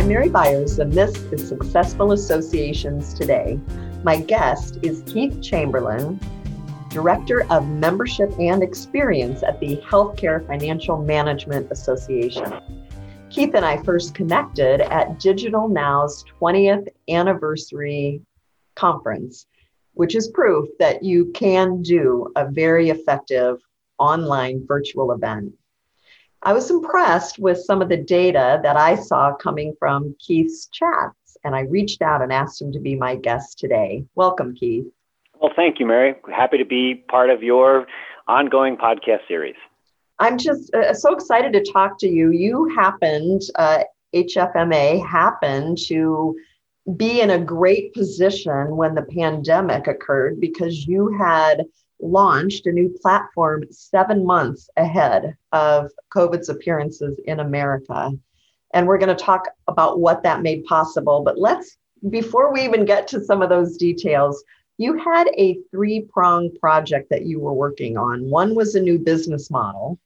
I'm Mary Byers, and this is Successful Associations Today. My guest is Keith Chamberlain, Director of Membership and Experience at the Healthcare Financial Management Association. Keith and I first connected at Digital Now's 20th anniversary conference, which is proof that you can do a very effective online virtual event. I was impressed with some of the data that I saw coming from Keith's chats, and I reached out and asked him to be my guest today. Welcome, Keith. Well, thank you, Mary. Happy to be part of your ongoing podcast series. I'm just uh, so excited to talk to you. You happened, uh, HFMA happened to be in a great position when the pandemic occurred because you had launched a new platform seven months ahead of COVID's appearances in America. And we're going to talk about what that made possible. But let's, before we even get to some of those details, you had a three pronged project that you were working on. One was a new business model,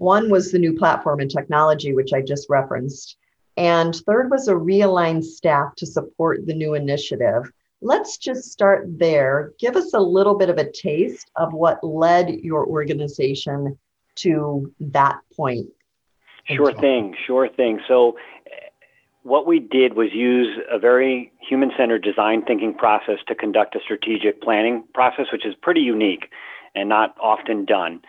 one was the new platform and technology, which I just referenced. And third was a realigned staff to support the new initiative. Let's just start there. Give us a little bit of a taste of what led your organization to that point. Sure thing, sure thing. So, what we did was use a very human centered design thinking process to conduct a strategic planning process, which is pretty unique and not often done.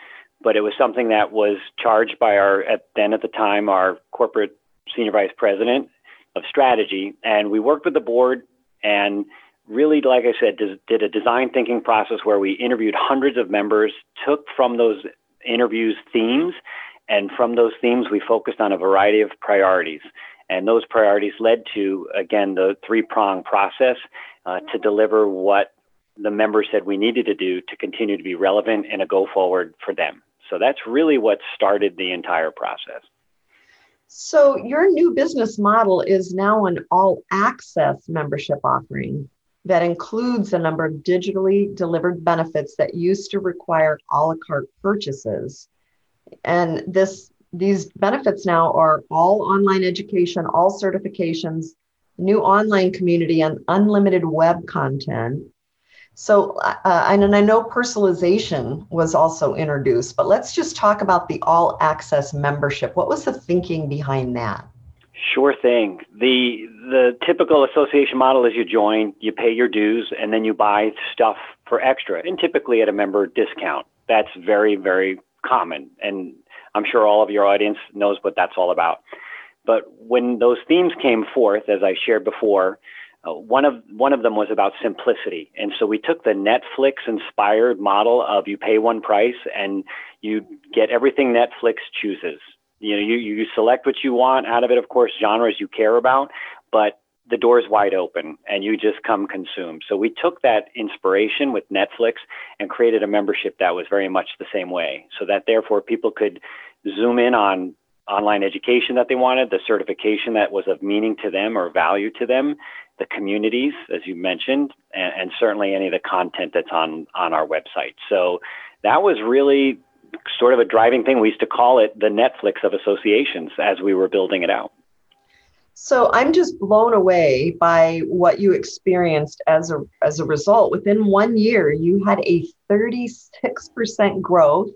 But it was something that was charged by our, at, then at the time, our corporate senior vice president of strategy. And we worked with the board and really, like I said, did a design thinking process where we interviewed hundreds of members, took from those interviews themes, and from those themes, we focused on a variety of priorities. And those priorities led to, again, the three prong process uh, to deliver what the members said we needed to do to continue to be relevant and a go forward for them. So that's really what started the entire process. So, your new business model is now an all access membership offering that includes a number of digitally delivered benefits that used to require a la carte purchases. And this these benefits now are all online education, all certifications, new online community, and unlimited web content. So, uh, and I know personalization was also introduced, but let's just talk about the all access membership. What was the thinking behind that? Sure thing. The the typical association model is you join, you pay your dues, and then you buy stuff for extra, and typically at a member discount. That's very very common, and I'm sure all of your audience knows what that's all about. But when those themes came forth, as I shared before, uh, one of one of them was about simplicity, and so we took the Netflix inspired model of you pay one price and you get everything Netflix chooses you know, you, you select what you want out of it, of course, genres you care about, but the door's wide open and you just come consume. So we took that inspiration with Netflix and created a membership that was very much the same way. So that therefore people could zoom in on online education that they wanted, the certification that was of meaning to them or value to them, the communities, as you mentioned, and, and certainly any of the content that's on on our website. So that was really sort of a driving thing. We used to call it the Netflix of associations as we were building it out. So I'm just blown away by what you experienced as a as a result. Within one year, you had a 36% growth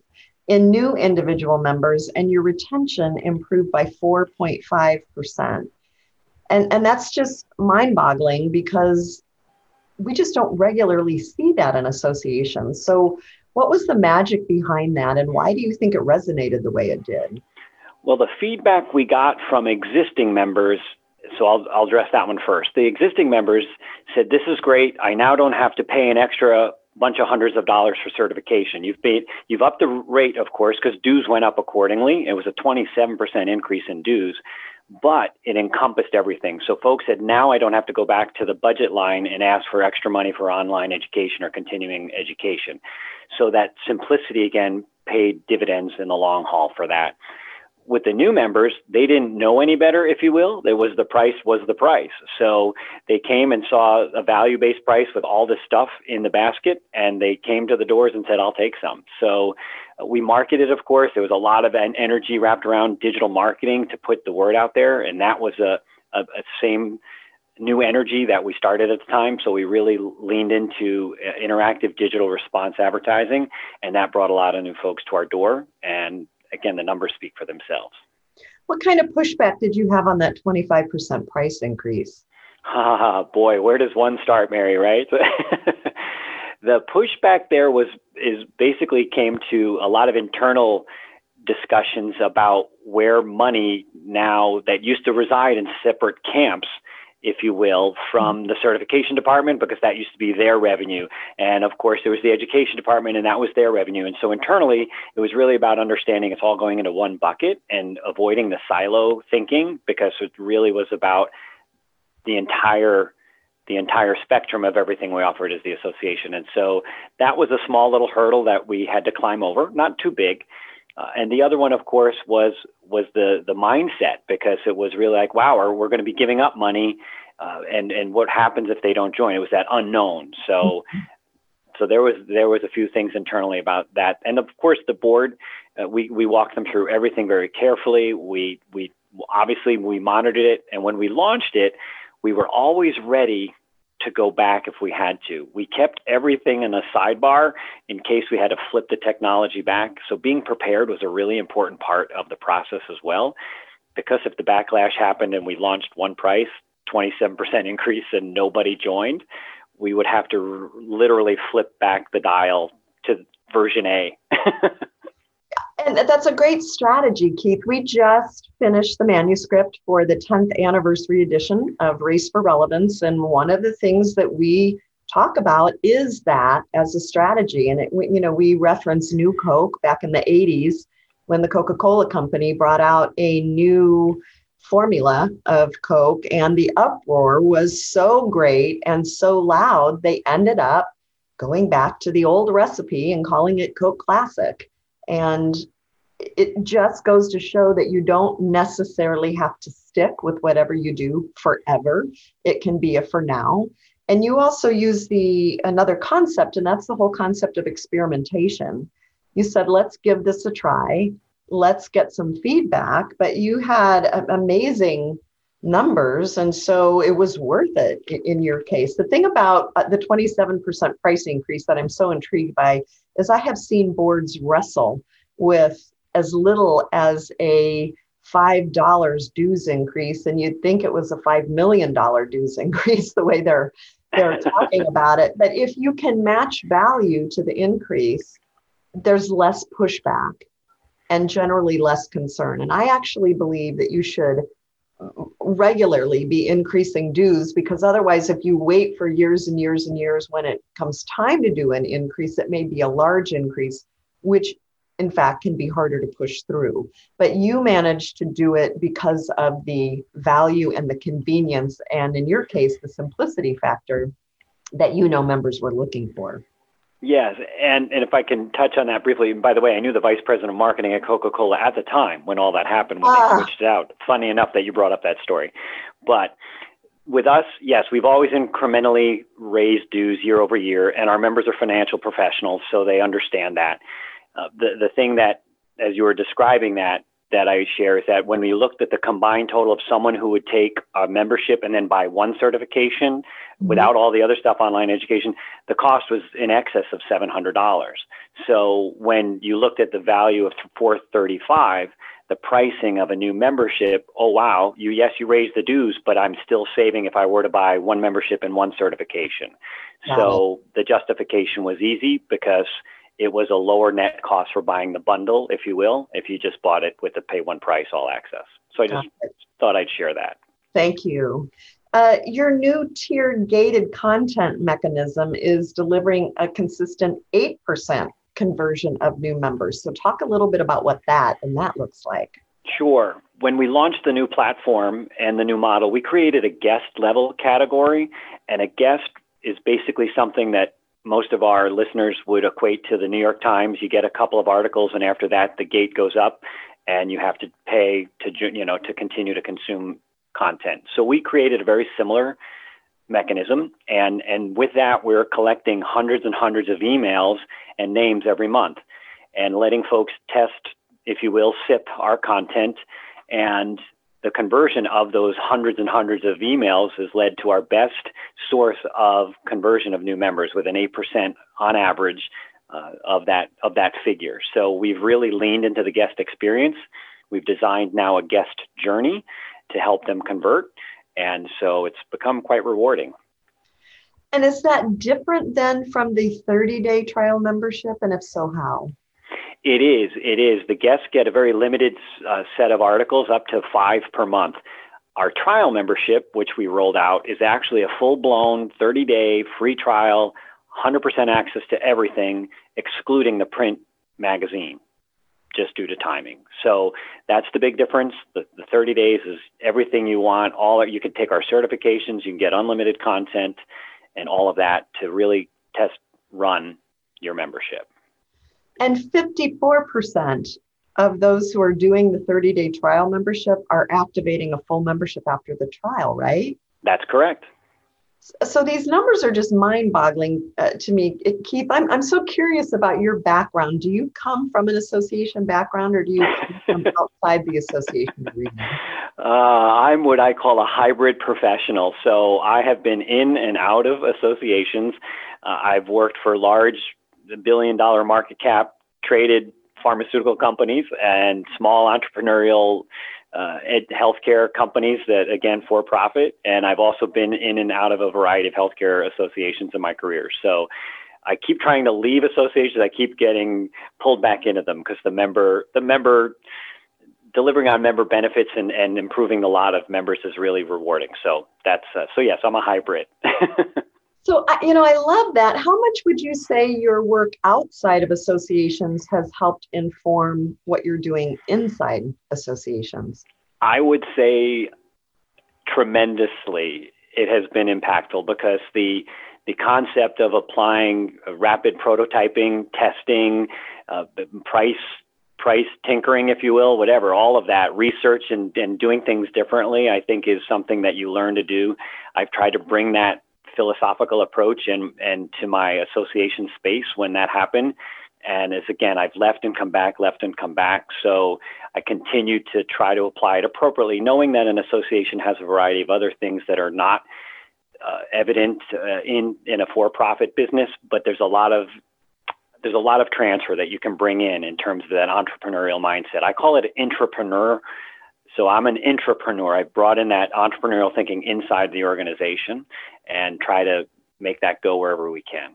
in new individual members, and your retention improved by 4.5%. And, and that's just mind-boggling because we just don't regularly see that in associations. So what was the magic behind that, and why do you think it resonated the way it did? Well, the feedback we got from existing members, so I'll, I'll address that one first. The existing members said, This is great. I now don't have to pay an extra bunch of hundreds of dollars for certification. You've paid, you've upped the rate, of course, because dues went up accordingly. It was a 27% increase in dues but it encompassed everything. So folks said, now I don't have to go back to the budget line and ask for extra money for online education or continuing education. So that simplicity again paid dividends in the long haul for that. With the new members, they didn't know any better, if you will. There was the price was the price. So they came and saw a value based price with all this stuff in the basket, and they came to the doors and said, I'll take some. So uh, we marketed, of course. There was a lot of energy wrapped around digital marketing to put the word out there, and that was a, a, a same new energy that we started at the time. So we really leaned into uh, interactive digital response advertising, and that brought a lot of new folks to our door. And again, the numbers speak for themselves. What kind of pushback did you have on that 25% price increase? Ah, boy, where does one start, Mary, right? the pushback there was is basically came to a lot of internal discussions about where money now that used to reside in separate camps if you will, from mm-hmm. the certification department because that used to be their revenue. And of course, there was the education department and that was their revenue. And so internally, it was really about understanding it's all going into one bucket and avoiding the silo thinking because it really was about the entire the entire spectrum of everything we offered as the association. And so that was a small little hurdle that we had to climb over, not too big. Uh, and the other one, of course, was was the the mindset because it was really like, wow, we're going to be giving up money, uh, and and what happens if they don't join? It was that unknown. So. So there was there was a few things internally about that, and of course the board, uh, we we walked them through everything very carefully. We we obviously we monitored it, and when we launched it, we were always ready to go back if we had to. We kept everything in a sidebar in case we had to flip the technology back. So being prepared was a really important part of the process as well. Because if the backlash happened and we launched one price, 27% increase, and nobody joined, we would have to r- literally flip back the dial to version A. And that's a great strategy, Keith. We just finished the manuscript for the 10th anniversary edition of Race for Relevance. And one of the things that we talk about is that as a strategy. And, it, you know, we reference New Coke back in the 80s when the Coca Cola Company brought out a new formula of Coke, and the uproar was so great and so loud, they ended up going back to the old recipe and calling it Coke Classic. And it just goes to show that you don't necessarily have to stick with whatever you do forever. It can be a for now. And you also use the another concept, and that's the whole concept of experimentation. You said, let's give this a try, let's get some feedback, but you had amazing numbers. And so it was worth it in your case. The thing about uh, the 27% price increase that I'm so intrigued by is I have seen boards wrestle with as little as a $5 dues increase and you'd think it was a $5 million dues increase the way they're they're talking about it. But if you can match value to the increase there's less pushback and generally less concern. And i actually believe that you should uh, regularly be increasing dues because otherwise if you wait for years and years and years when it comes time to do an increase it may be a large increase which in fact can be harder to push through but you managed to do it because of the value and the convenience and in your case the simplicity factor that you know members were looking for yes and, and if i can touch on that briefly by the way i knew the vice president of marketing at coca-cola at the time when all that happened when ah. they switched it out funny enough that you brought up that story but with us, yes, we've always incrementally raised dues year over year, and our members are financial professionals, so they understand that. Uh, the the thing that, as you were describing that, that I share is that when we looked at the combined total of someone who would take a membership and then buy one certification mm-hmm. without all the other stuff, online education, the cost was in excess of seven hundred dollars. So when you looked at the value of four thirty five the pricing of a new membership, oh wow, you yes you raised the dues, but I'm still saving if I were to buy one membership and one certification. so the justification was easy because it was a lower net cost for buying the bundle, if you will, if you just bought it with the pay one price all access. So I just thought I'd share that. Thank you. Uh, your new tiered gated content mechanism is delivering a consistent 8% conversion of new members. So, talk a little bit about what that and that looks like. Sure. When we launched the new platform and the new model, we created a guest level category, and a guest is basically something that most of our listeners would equate to the New York Times. You get a couple of articles, and after that, the gate goes up, and you have to pay to you know to continue to consume content. So we created a very similar mechanism, and and with that, we're collecting hundreds and hundreds of emails and names every month, and letting folks test, if you will, sip our content, and the conversion of those hundreds and hundreds of emails has led to our best source of conversion of new members with an 8% on average uh, of that of that figure. So we've really leaned into the guest experience. We've designed now a guest journey to help them convert, and so it's become quite rewarding. And is that different then from the 30-day trial membership, and if so, how? It is. It is. The guests get a very limited uh, set of articles, up to five per month. Our trial membership, which we rolled out, is actually a full blown 30 day free trial, 100% access to everything, excluding the print magazine, just due to timing. So that's the big difference. The, the 30 days is everything you want. All you can take our certifications, you can get unlimited content, and all of that to really test run your membership. And 54% of those who are doing the 30 day trial membership are activating a full membership after the trial, right? That's correct. So these numbers are just mind boggling uh, to me. It, Keith, I'm, I'm so curious about your background. Do you come from an association background or do you come from outside the association arena? Uh, I'm what I call a hybrid professional. So I have been in and out of associations. Uh, I've worked for large the billion dollar market cap traded pharmaceutical companies and small entrepreneurial uh, healthcare companies that again for profit. And i've also been in and out of a variety of healthcare associations in my career. So i keep trying to leave associations. I keep getting pulled back into them because the member the member delivering on member benefits and, and improving the lot of members is really rewarding. So that's uh, so yes i'm a hybrid So, you know, I love that. How much would you say your work outside of associations has helped inform what you're doing inside associations? I would say tremendously. It has been impactful because the the concept of applying rapid prototyping, testing, uh, price price tinkering, if you will, whatever, all of that research and, and doing things differently, I think is something that you learn to do. I've tried to bring that philosophical approach and and to my association space when that happened. And as again, I've left and come back, left and come back. So I continue to try to apply it appropriately, knowing that an association has a variety of other things that are not uh, evident uh, in in a for-profit business, but there's a lot of there's a lot of transfer that you can bring in in terms of that entrepreneurial mindset. I call it entrepreneur so I'm an entrepreneur. I brought in that entrepreneurial thinking inside the organization and try to make that go wherever we can.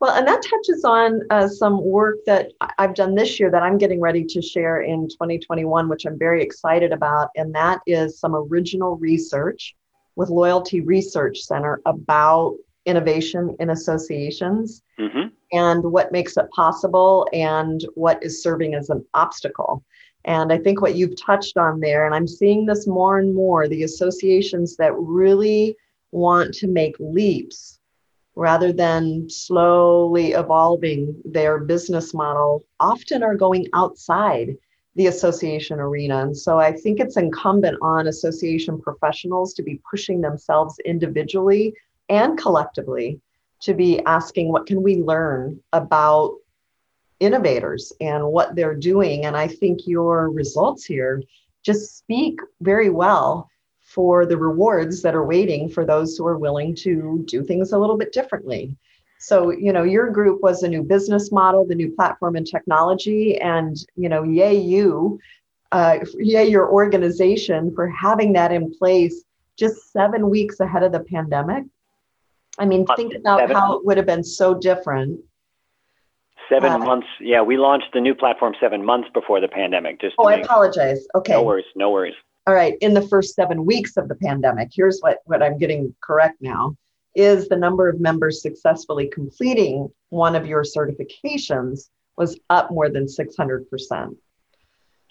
Well, and that touches on uh, some work that I've done this year that I'm getting ready to share in 2021, which I'm very excited about. And that is some original research with Loyalty Research Center about innovation in associations mm-hmm. and what makes it possible and what is serving as an obstacle. And I think what you've touched on there, and I'm seeing this more and more, the associations that really want to make leaps rather than slowly evolving their business model often are going outside the association arena. And so I think it's incumbent on association professionals to be pushing themselves individually and collectively to be asking what can we learn about innovators and what they're doing. And I think your results here just speak very well for the rewards that are waiting for those who are willing to do things a little bit differently. So, you know, your group was a new business model, the new platform and technology, and, you know, yay, you, uh, yay, your organization for having that in place just seven weeks ahead of the pandemic. I mean, think about how it would have been so different Seven uh, months. Yeah, we launched the new platform seven months before the pandemic. Just oh, I apologize. Okay. No worries. No worries. All right. In the first seven weeks of the pandemic, here's what what I'm getting correct now is the number of members successfully completing one of your certifications was up more than 600%.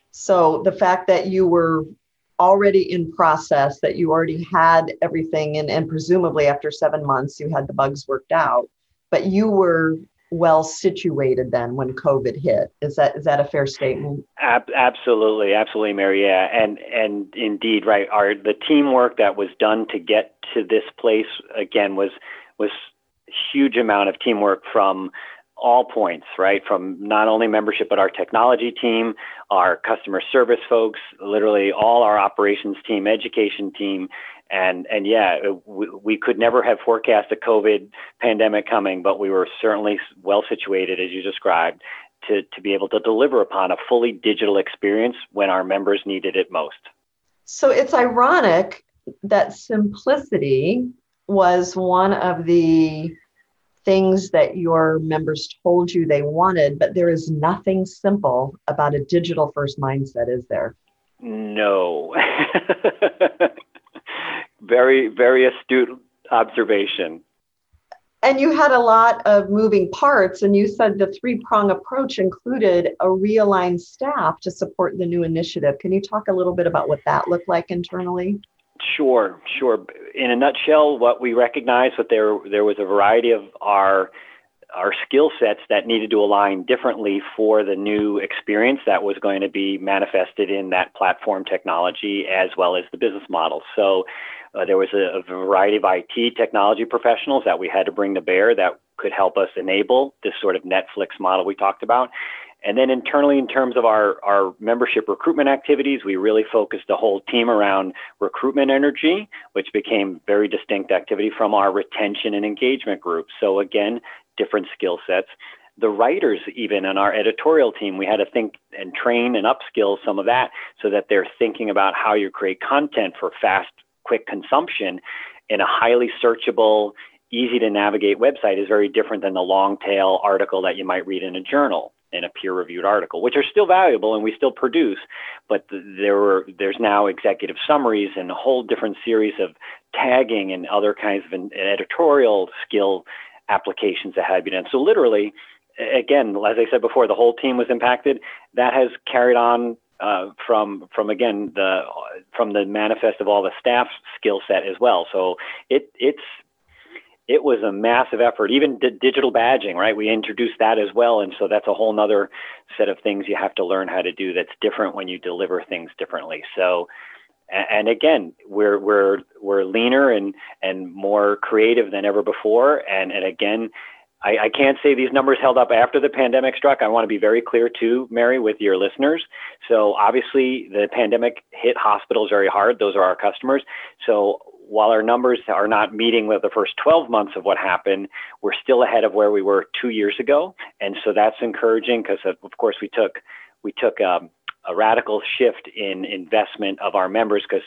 So the fact that you were already in process, that you already had everything, and, and presumably after seven months, you had the bugs worked out, but you were well situated then when COVID hit. Is that is that a fair statement? Ab- absolutely, absolutely, Mary. Yeah, and and indeed, right. Our the teamwork that was done to get to this place again was was huge amount of teamwork from all points, right? From not only membership, but our technology team, our customer service folks, literally all our operations team, education team. And, and yeah, we, we could never have forecast a COVID pandemic coming, but we were certainly well situated, as you described, to, to be able to deliver upon a fully digital experience when our members needed it most. So it's ironic that simplicity was one of the things that your members told you they wanted, but there is nothing simple about a digital first mindset, is there? No. very, very astute observation. And you had a lot of moving parts, and you said the three prong approach included a realigned staff to support the new initiative. Can you talk a little bit about what that looked like internally? Sure, sure. In a nutshell, what we recognized that there there was a variety of our our skill sets that needed to align differently for the new experience that was going to be manifested in that platform technology as well as the business model. So uh, there was a, a, variety of IT technology professionals that we had to bring to bear that could help us enable this sort of Netflix model we talked about. And then internally, in terms of our, our membership recruitment activities, we really focused the whole team around recruitment energy, which became very distinct activity from our retention and engagement group. So again, different skill sets. The writers, even on our editorial team, we had to think and train and upskill some of that so that they're thinking about how you create content for fast, quick consumption in a highly searchable, easy to navigate website is very different than the long tail article that you might read in a journal in a peer reviewed article, which are still valuable and we still produce, but there were there's now executive summaries and a whole different series of tagging and other kinds of editorial skill applications that had been done. So literally, again, as I said before, the whole team was impacted. That has carried on uh, from from again the from the manifest of all the staff skill set as well. So it it's it was a massive effort. Even digital badging, right? We introduced that as well, and so that's a whole nother set of things you have to learn how to do. That's different when you deliver things differently. So, and again, we're we're we're leaner and and more creative than ever before. And and again, I, I can't say these numbers held up after the pandemic struck. I want to be very clear too, Mary, with your listeners. So obviously, the pandemic hit hospitals very hard. Those are our customers. So while our numbers are not meeting with the first 12 months of what happened, we're still ahead of where we were two years ago. And so that's encouraging because, of course, we took we took um, a radical shift in investment of our members because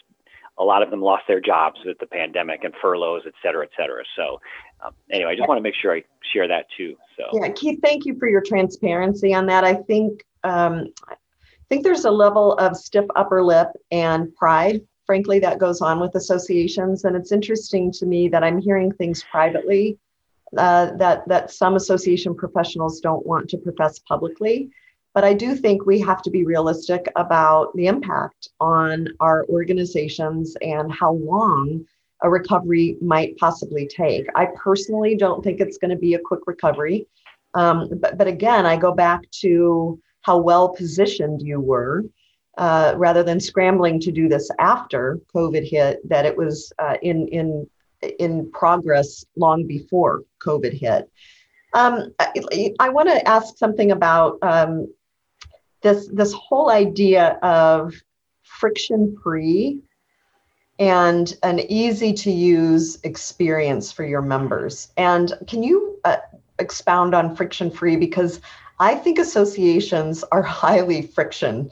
a lot of them lost their jobs with the pandemic and furloughs, et cetera, et cetera. So um, anyway, I just want to make sure I share that too. So yeah, Keith, thank you for your transparency on that. I think um, I think there's a level of stiff upper lip and pride frankly, that goes on with associations. And it's interesting to me that I'm hearing things privately uh, that, that some association professionals don't want to profess publicly. But I do think we have to be realistic about the impact on our organizations and how long a recovery might possibly take. I personally don't think it's going to be a quick recovery. Um, but, but again, I go back to how well positioned you were uh, rather than scrambling to do this after COVID hit, that it was uh, in in in progress long before COVID hit. Um, I, I want to ask something about um, this this whole idea of friction free and an easy to use experience for your members. And can you uh, expound on friction free because I think associations are highly friction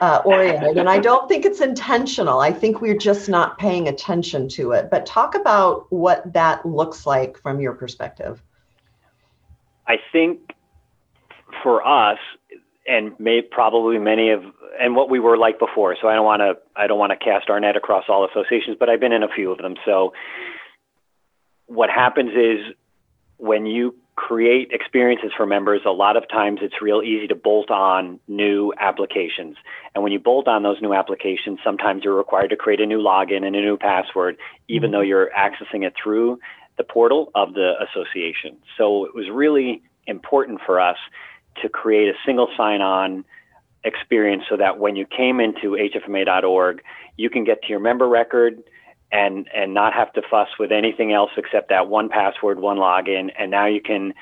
uh, oriented. and I don't think it's intentional. I think we're just not paying attention to it. But talk about what that looks like from your perspective. I think for us, and may probably many of and what we were like before. So I don't want to I don't want to cast our net across all associations, but I've been in a few of them. So what happens is when you create experiences for members, a lot of times it's real easy to bolt on new applications. And when you bolt on those new applications, sometimes you're required to create a new login and a new password, even mm-hmm. though you're accessing it through the portal of the association. So it was really important for us to create a single sign on experience so that when you came into hfma.org, you can get to your member record and and not have to fuss with anything else except that one password, one login, and now you can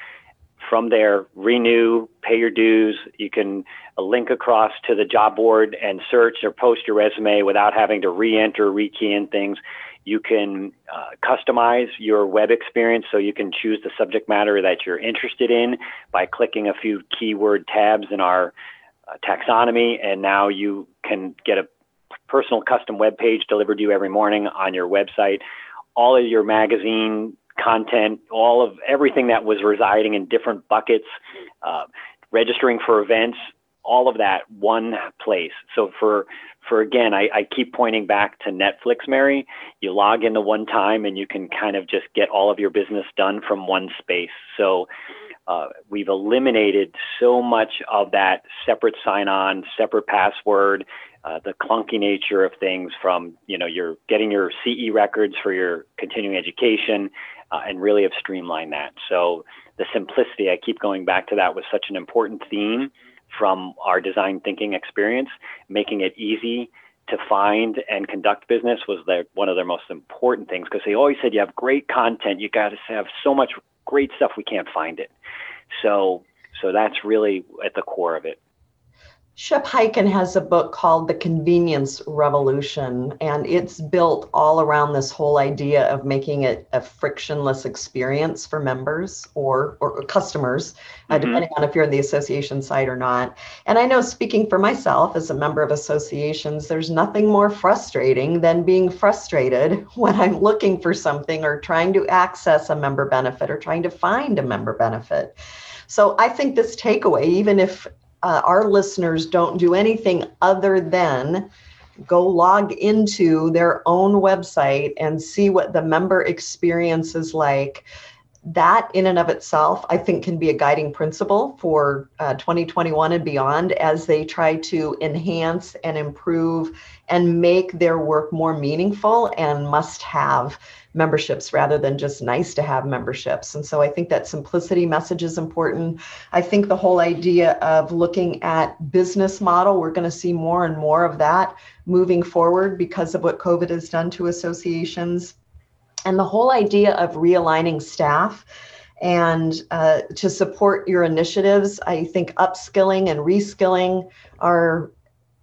from there, renew, pay your dues. You can uh, link across to the job board and search or post your resume without having to re-enter, re-key in things. You can uh, customize your web experience so you can choose the subject matter that you're interested in by clicking a few keyword tabs in our uh, taxonomy, and now you can get a personal custom web page delivered to you every morning on your website. All of your magazine content, all of everything that was residing in different buckets, uh, registering for events, all of that one place. So for for again, I, I keep pointing back to Netflix, Mary. You log in the one time and you can kind of just get all of your business done from one space. So uh, we've eliminated so much of that separate sign-on, separate password, uh, the clunky nature of things from you know you're getting your CE records for your continuing education, uh, and really have streamlined that. So the simplicity, I keep going back to that, was such an important theme from our design thinking experience. Making it easy to find and conduct business was their, one of their most important things because they always said you have great content, you got to have so much great stuff we can't find it. So so that's really at the core of it. Shep Hyken has a book called The Convenience Revolution, and it's built all around this whole idea of making it a frictionless experience for members or, or customers, uh, mm-hmm. depending on if you're on the association side or not. And I know, speaking for myself as a member of associations, there's nothing more frustrating than being frustrated when I'm looking for something or trying to access a member benefit or trying to find a member benefit. So I think this takeaway, even if uh, our listeners don't do anything other than go log into their own website and see what the member experience is like that in and of itself i think can be a guiding principle for uh, 2021 and beyond as they try to enhance and improve and make their work more meaningful and must have memberships rather than just nice to have memberships. And so I think that simplicity message is important. I think the whole idea of looking at business model, we're going to see more and more of that moving forward because of what COVID has done to associations. And the whole idea of realigning staff and uh, to support your initiatives, I think upskilling and reskilling are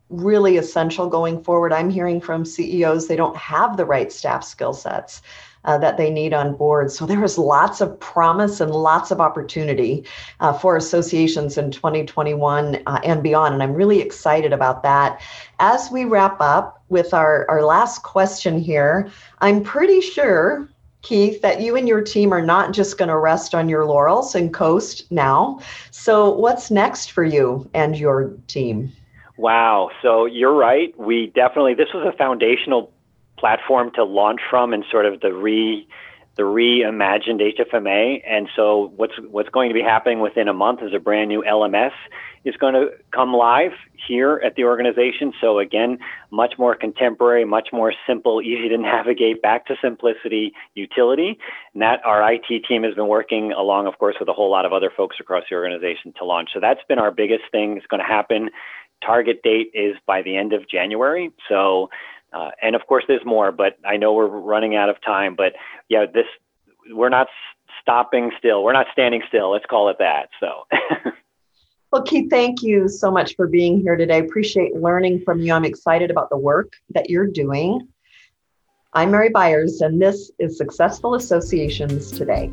really essential going forward. I'm hearing from CEOs they don't have the right staff skill sets. Uh, that they need on board. So there is lots of promise and lots of opportunity uh, for associations in 2021 uh, and beyond. And I'm really excited about that. As we wrap up with our, our last question here, I'm pretty sure Keith, that you and your team are not just going to rest on your laurels and coast now. So, what's next for you and your team? Wow. So you're right. We definitely this was a foundational platform to launch from and sort of the re the reimagined HFMA. And so what's what's going to be happening within a month is a brand new LMS is going to come live here at the organization. So again, much more contemporary, much more simple, easy to navigate, back to simplicity, utility. And that our IT team has been working along, of course, with a whole lot of other folks across the organization to launch. So that's been our biggest thing. It's going to happen target date is by the end of January. So, uh, and of course, there's more, but I know we're running out of time. But yeah, this we're not stopping still. We're not standing still. Let's call it that. So. Well, Keith, thank you so much for being here today. Appreciate learning from you. I'm excited about the work that you're doing. I'm Mary Byers, and this is Successful Associations Today.